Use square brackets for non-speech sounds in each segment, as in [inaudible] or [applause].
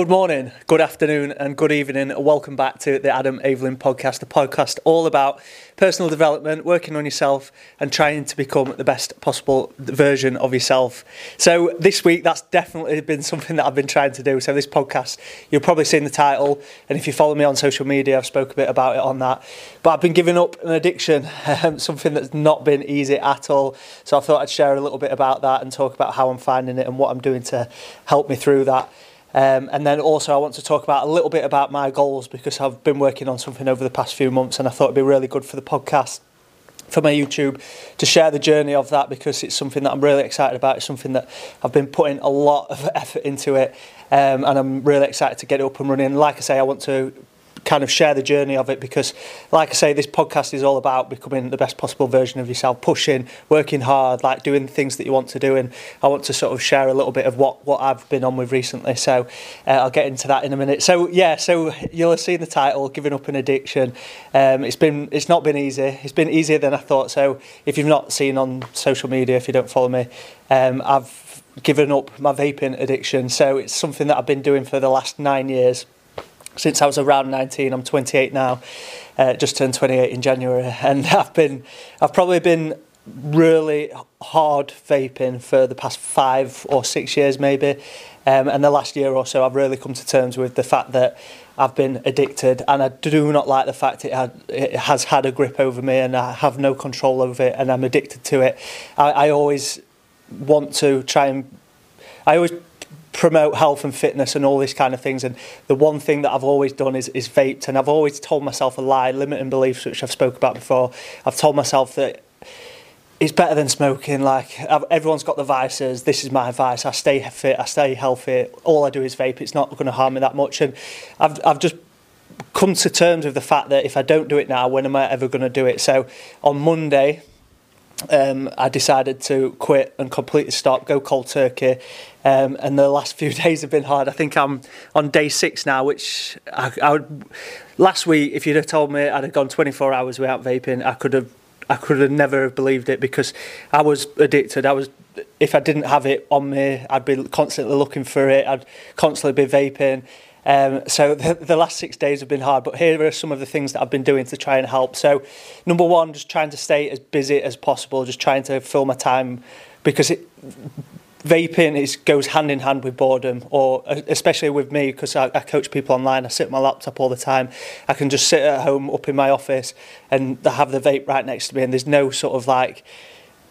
Good morning, good afternoon, and good evening. Welcome back to the Adam Evelyn podcast, the podcast all about personal development, working on yourself, and trying to become the best possible version of yourself. So, this week, that's definitely been something that I've been trying to do. So, this podcast, you'll probably seen the title, and if you follow me on social media, I've spoke a bit about it on that. But I've been giving up an addiction, um, [laughs] something that's not been easy at all. So, I thought I'd share a little bit about that and talk about how I'm finding it and what I'm doing to help me through that. Um, and then also I want to talk about a little bit about my goals because I've been working on something over the past few months and I thought it'd be really good for the podcast for my YouTube to share the journey of that because it's something that I'm really excited about. It's something that I've been putting a lot of [laughs] effort into it um, and I'm really excited to get it up and running. Like I say, I want to kind of share the journey of it because like I say this podcast is all about becoming the best possible version of yourself pushing working hard like doing things that you want to do. And I want to sort of share a little bit of what what I've been on with recently. So uh, I'll get into that in a minute. So yeah so you'll have seen the title giving up an addiction. Um, it's been it's not been easy. It's been easier than I thought. So if you've not seen on social media if you don't follow me um, I've given up my vaping addiction. So it's something that I've been doing for the last nine years since I was around 19. I'm 28 now, uh, just turned 28 in January, [laughs] and I've been, I've probably been really hard vaping for the past five or six years maybe um, and the last year or so I've really come to terms with the fact that I've been addicted and I do not like the fact it, had, it has had a grip over me and I have no control over it and I'm addicted to it. I, I always want to try and I always promote health and fitness and all these kind of things. And the one thing that I've always done is, is vaped. And I've always told myself a lie, limiting beliefs, which I've spoke about before. I've told myself that it's better than smoking. Like I've, everyone's got the vices. This is my vice. I stay fit. I stay healthy. All I do is vape. It's not going to harm me that much. And I've, I've just come to terms with the fact that if I don't do it now, when am I ever going to do it? So on Monday, um, I decided to quit and completely stop, go cold turkey. Um, and the last [laughs] few days have been hard. I think I'm on day six now, which I, I would. Last week, if you'd have told me I'd have gone 24 hours without vaping, I could have. I could have never believed it because I was addicted. I was, if I didn't have it on me, I'd be constantly looking for it. I'd constantly be vaping. Um, so [laughs] the, the last six days have been hard, but here are some of the things that I've been doing to try and help. So, number one, just trying to stay as busy as possible, just trying to fill my time because it, vaping is goes hand in hand with boredom, or uh, especially with me because I, I coach people online. I sit at my laptop all the time. I can just sit at home up in my office and have the vape right next to me, and there's no sort of like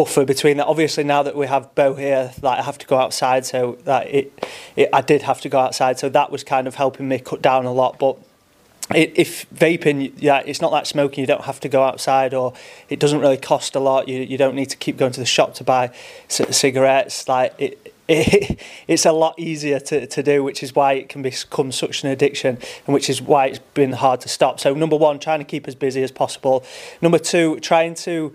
buffer between that. Obviously, now that we have Bo here, like I have to go outside, so that it, it, I did have to go outside, so that was kind of helping me cut down a lot. But if vaping, yeah, it's not like smoking. You don't have to go outside, or it doesn't really cost a lot. You you don't need to keep going to the shop to buy c- cigarettes. Like it, it, [laughs] it's a lot easier to, to do, which is why it can become such an addiction, and which is why it's been hard to stop. So number one, trying to keep as busy as possible. Number two, trying to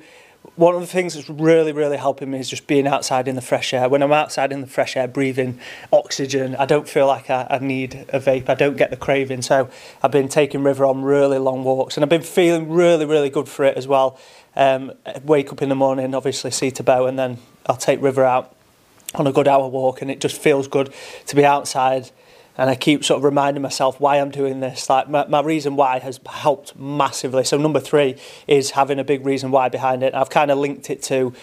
one of the things that's really, really helping me is just being outside in the fresh air. When I'm outside in the fresh air, breathing oxygen, I don't feel like I, I need a vape. I don't get the craving. So I've been taking River on really long walks and I've been feeling really, really good for it as well. Um, wake up in the morning, obviously see to bow, and then I'll take River out on a good hour walk and it just feels good to be outside and I keep sort of reminding myself why I'm doing this. Like my, my reason why has helped massively. So number three is having a big reason why behind it. I've kind of linked it to.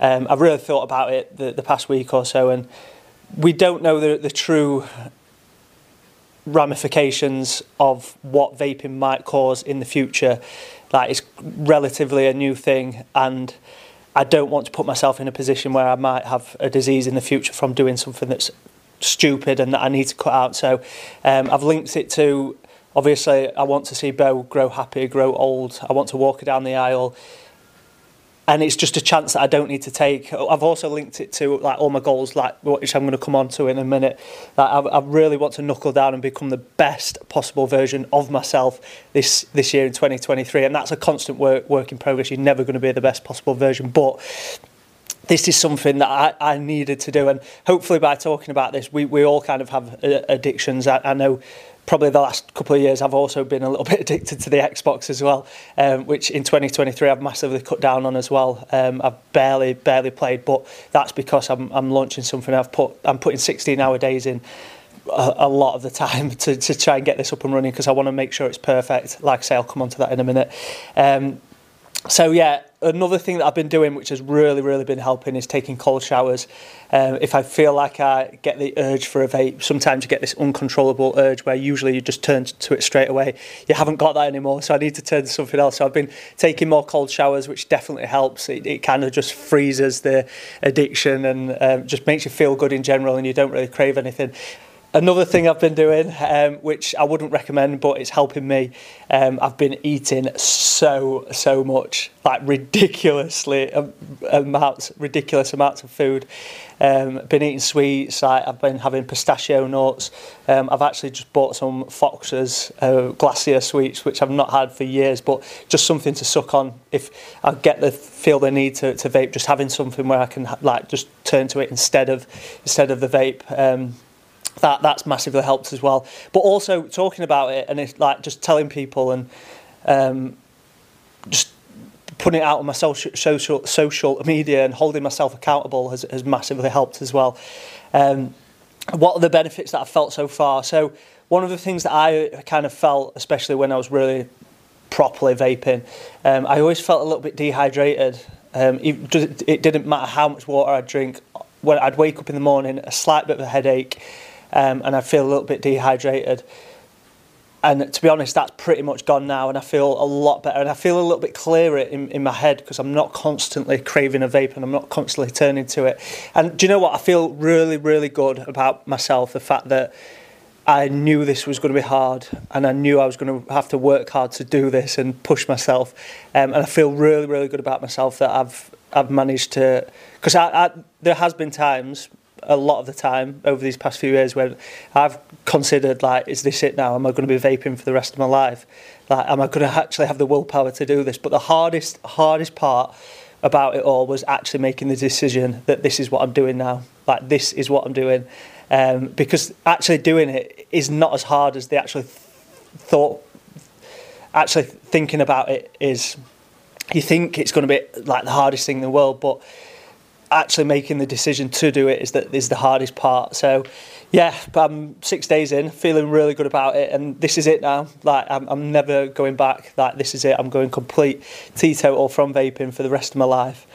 Um, I've really thought about it the, the past week or so, and we don't know the, the true ramifications of what vaping might cause in the future. Like it's relatively a new thing, and I don't want to put myself in a position where I might have a disease in the future from doing something that's stupid and that I need to cut out. So um, I've linked it to obviously I want to see Bo grow happy, grow old. I want to walk her down the aisle. And it's just a chance that I don't need to take. I've also linked it to like all my goals, like which I'm going to come on to in a minute. Like I, I really want to knuckle down and become the best possible version of myself this this year in 2023, and that's a constant work work in progress. You're never going to be the best possible version, but this is something that I, I needed to do. And hopefully by talking about this, we, we all kind of have uh, addictions. I, I know probably the last couple of years I've also been a little [laughs] bit addicted to the Xbox as well, um, which in 2023 I've massively cut down on as well. Um, I've barely, barely played, but that's because I'm, I'm launching something. I've put, I'm putting 16 hour days in a, a lot of the [laughs] time to, to try and get this up and running because I want to make sure it's perfect. Like I say, I'll come on to that in a minute. Um, so yeah, another thing that I've been doing, which has really, really been helping, is taking cold showers. Um, if I feel like I get the urge for a vape, sometimes you get this uncontrollable urge where usually you just turn to it straight away. You haven't got that anymore, so I need to turn to something else. So I've been taking more cold showers, which definitely helps. It, it kind of just freezes the addiction and um, just makes you feel good in general, and you don't really crave anything. Another thing I've been doing, um, which I wouldn't recommend, but it's helping me. Um, I've been eating so so much, like ridiculously um, amounts, ridiculous amounts of food. Um, been eating sweets. Like I've been having pistachio nuts. Um, I've actually just bought some Fox's uh, glacier sweets, which I've not had for years, but just something to suck on. If I get the feel the need to, to vape, just having something where I can like just turn to it instead of instead of the vape. That that's massively helped as well. But also talking about it and it's like just telling people and um, just putting it out on my social social social media and holding myself accountable has, has massively helped as well. Um, what are the benefits that I've felt so far? So one of the things that I kind of felt, especially when I was really properly vaping, um, I always felt a little bit dehydrated. Um, it, it didn't matter how much water I'd drink. When I'd wake up in the morning, a slight bit of a headache, um, and I feel a little bit dehydrated. And to be honest, that's pretty much gone now, and I feel a lot better. And I feel a little bit clearer in, in my head because I'm not constantly craving a vape and I'm not constantly turning to it. And do you know what? I feel really, really good about myself. The fact that I knew this was going to be hard and I knew I was going to have to work hard to do this and push myself. Um, and I feel really, really good about myself that I've I've managed to because I, I, there has been times a lot of the time over these past few years when I've considered like, is this it now? Am I going to be vaping for the rest of my life? Like, am I going [laughs] to actually have the willpower to do this? But the hardest, hardest part about it all was actually making the decision that this is what I'm doing now. Like, this is what I'm doing. Um, because actually doing it is not as hard as the actual th- thought. Actually thinking about it is, you think it's going to be like the hardest thing in the world, but actually making the decision to do it is that is the hardest part. So, yeah, I'm six days in, feeling really good about it, and this is it now. Like I'm, I'm never going back. Like this is it. I'm going complete teetotal from vaping for the rest of my life,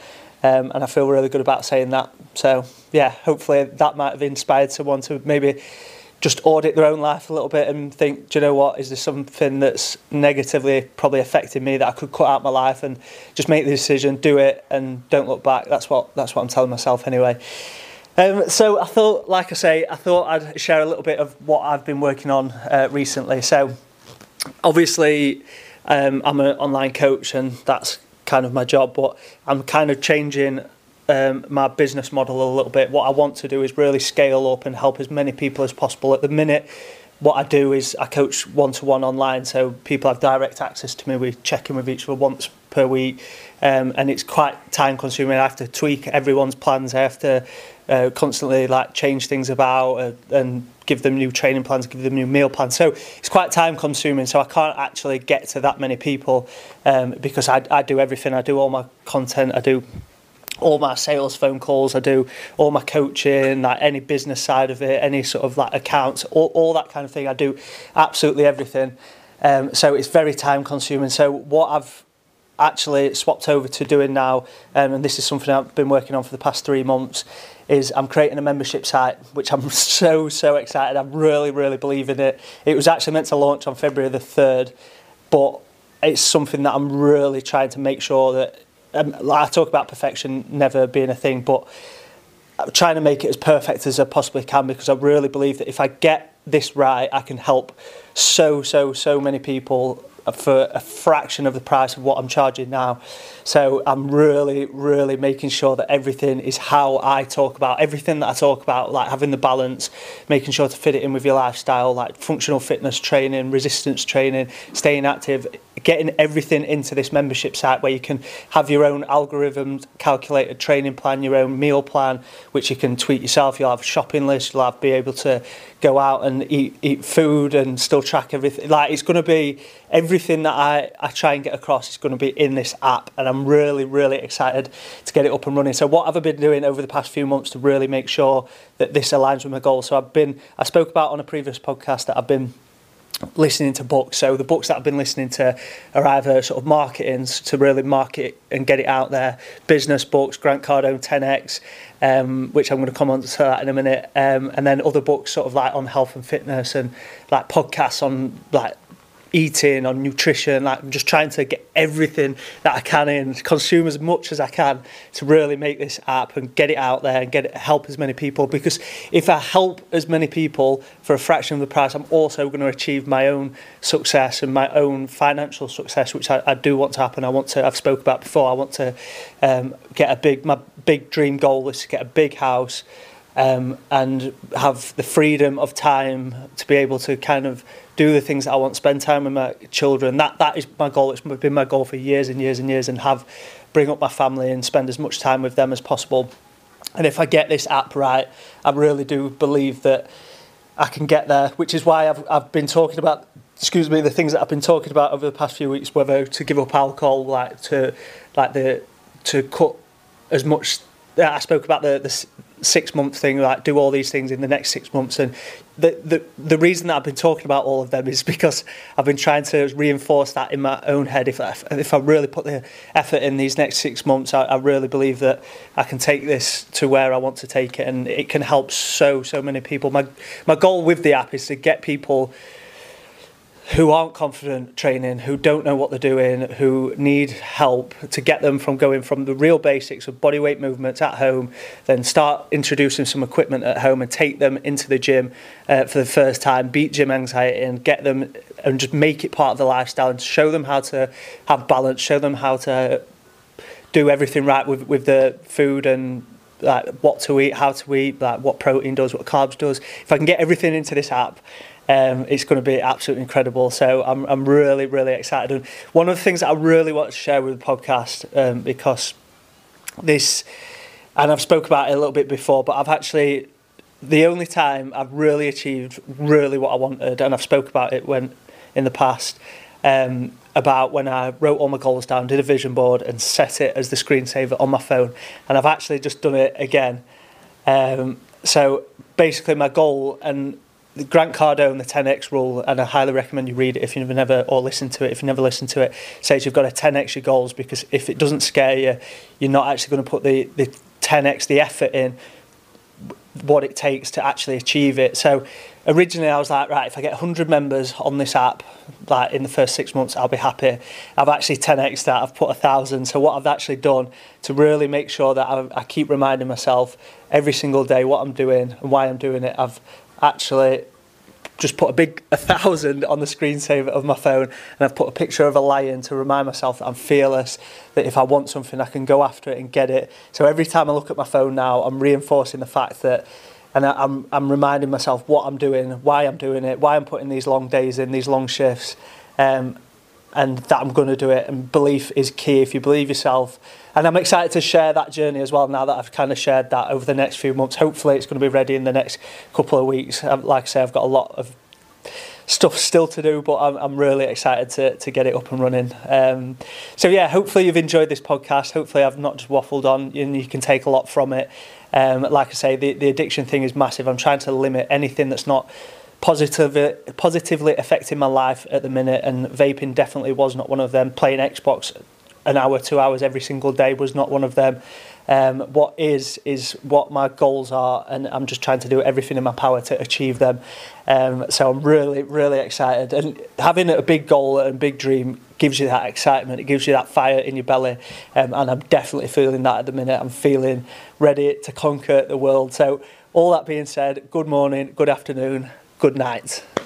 um, and I feel really good about saying that. So, yeah, hopefully that might have inspired someone to maybe just audit their own life a little bit and think, do you know what, is there something that's negatively probably affecting me that I could cut out my life and just make the decision, do it, and don't look back. That's what that's what I'm telling myself anyway. Um, so I thought, like I say, I thought I'd share a little bit of what I've been working on uh, recently. So obviously, um, I'm an online coach, and that's kind of my job. But I'm kind of changing um, my business model a little bit. What I want to do is really scale up and help as many people as possible. At the minute, what I do is I coach one to one online, so people have direct access to me. We check in with each other once per week, um, and it's quite time consuming. I have to tweak everyone's plans. I have to uh, constantly like change things about uh, and give them new training plans, give them new meal plans. So it's quite time consuming. So I can't actually get to that many people um, because I, I do everything. I do all my content. I do all my sales phone calls, I do all my coaching, like any business side of it, any sort of like accounts, all, all that kind of thing. I do absolutely everything. Um, so it's very time consuming. So what I've actually swapped over to doing now, um, and this is something I've been working on for the past three months, is I'm creating a membership site, which I'm [laughs] so, so excited. I really, really believe in it. It was actually meant to launch on February the 3rd, but it's something that I'm really trying to make sure that um, I talk about perfection never being a thing, but I'm trying to make it as perfect as I possibly can because I really believe that if I get this right, I can help so, so, so many people for a fraction of the price of what I'm charging now. So I'm really, really making sure that everything is how I talk about everything that I talk about, like having the balance, making sure to fit it in with your lifestyle, like functional fitness training, resistance training, staying active, getting everything into this membership site where you can have your own algorithm calculated training plan, your own meal plan, which you can tweak yourself. You'll have a shopping list, you'll have be able to go out and eat eat food and still track everything. Like it's going to be everything that I, I try and get across is going to be in this app and I'm really really excited to get it up and running so what have I been doing over the past few months to really make sure that this aligns with my goals so I've been I spoke about on a previous podcast that I've been listening to books. So the books that I've been listening to are either sort of marketing to really market and get it out there, business books, Grant Cardone 10x, um, which I'm going to come on to that in a minute, um, and then other books sort of like on health and fitness and like podcasts on like eating, on nutrition. Like I'm just trying to get everything that I can in, consume as much as I can to really make this app and get it out there and get it help as many people. Because if I help as many people for a fraction of the price, I'm also going to achieve my own success and my own financial success, which I, I do want to happen. I want to. I've spoke about before. I want to um, get a big. My big dream goal is to get a big house. Um, and have the freedom of time to be able to kind of do the things that I want, spend time with my children. That that is my goal. It's been my goal for years and years and years, and have bring up my family and spend as much time with them as possible. And if I get this app right, I really do believe that I can get there. Which is why I've I've been talking about. Excuse me, the things that I've been talking about over the past few weeks, whether to give up alcohol, like to, like the, to cut as much. I spoke about the the six month thing, like do all these things in the next six months. And the, the, the reason that I've been talking about all of them is because I've been trying to reinforce that in my own head. If I, if I really put the effort in these next six months, I, I really believe that I can take this to where I want to take it and it can help so, so many people. My, my goal with the app is to get people who aren't confident training, who don't know what they're doing, who need help to get them from going from the real basics of body weight movements at home, then start introducing some equipment at home and take them into the gym uh, for the first time, beat gym anxiety and get them and just make it part of the lifestyle and show them how to have balance, show them how to do everything right with, with the food and like what to eat, how to eat, like what protein does, what carbs does. If I can get everything into this app, um, it's going to be absolutely incredible. So I'm, I'm really, really excited. And one of the things that I really want to share with the podcast, um, because this, and I've spoke about it a little bit before, but I've actually, the only time I've really achieved really what I wanted, and I've spoke about it when in the past, um, about when I wrote all my goals down, did a vision board and set it as the screensaver on my phone. And I've actually just done it again. Um, so basically my goal, and Grant Cardone, the 10x rule, and I highly recommend you read it if you've never or listen to it. If you never listened to it, says you've got to 10x your goals because if it doesn't scare you, you're not actually going to put the, the 10x the effort in what it takes to actually achieve it. So originally I was like, right, if I get 100 members on this app, like in the first six months, I'll be happy. I've actually 10x that. I've put a thousand. So what I've actually done to really make sure that I, I keep reminding myself every single day what I'm doing and why I'm doing it, I've actually just put a big a thousand on the screensaver of my phone and I've put a picture of a lion to remind myself that I'm fearless, that if I want something I can go after it and get it. So every time I look at my phone now, I'm reinforcing the fact that and I'm I'm reminding myself what I'm doing, why I'm doing it, why I'm putting these long days in, these long shifts. Um, and that I'm going to do it. And belief is key if you believe yourself. And I'm excited to share that journey as well now that I've kind of shared that over the next few months. Hopefully, it's going to be ready in the next couple of weeks. Um, like I say, I've got a lot of stuff still to do, but I'm, I'm really excited to, to get it up and running. Um, so yeah, hopefully you've enjoyed this podcast. Hopefully I've not just waffled on and you can take a lot from it. Um, like I say, the, the addiction thing is massive. I'm trying to limit anything that's not positively positively affecting my life at the minute and vaping definitely was not one of them. Playing Xbox an hour two hours every single day was not one of them. Um what is is what my goals are and I'm just trying to do everything in my power to achieve them. Um so I'm really really excited. And having a big goal and big dream gives you that excitement. It gives you that fire in your belly. Um and I'm definitely feeling that at the minute. I'm feeling ready to conquer the world. So all that being said good morning good afternoon. good night.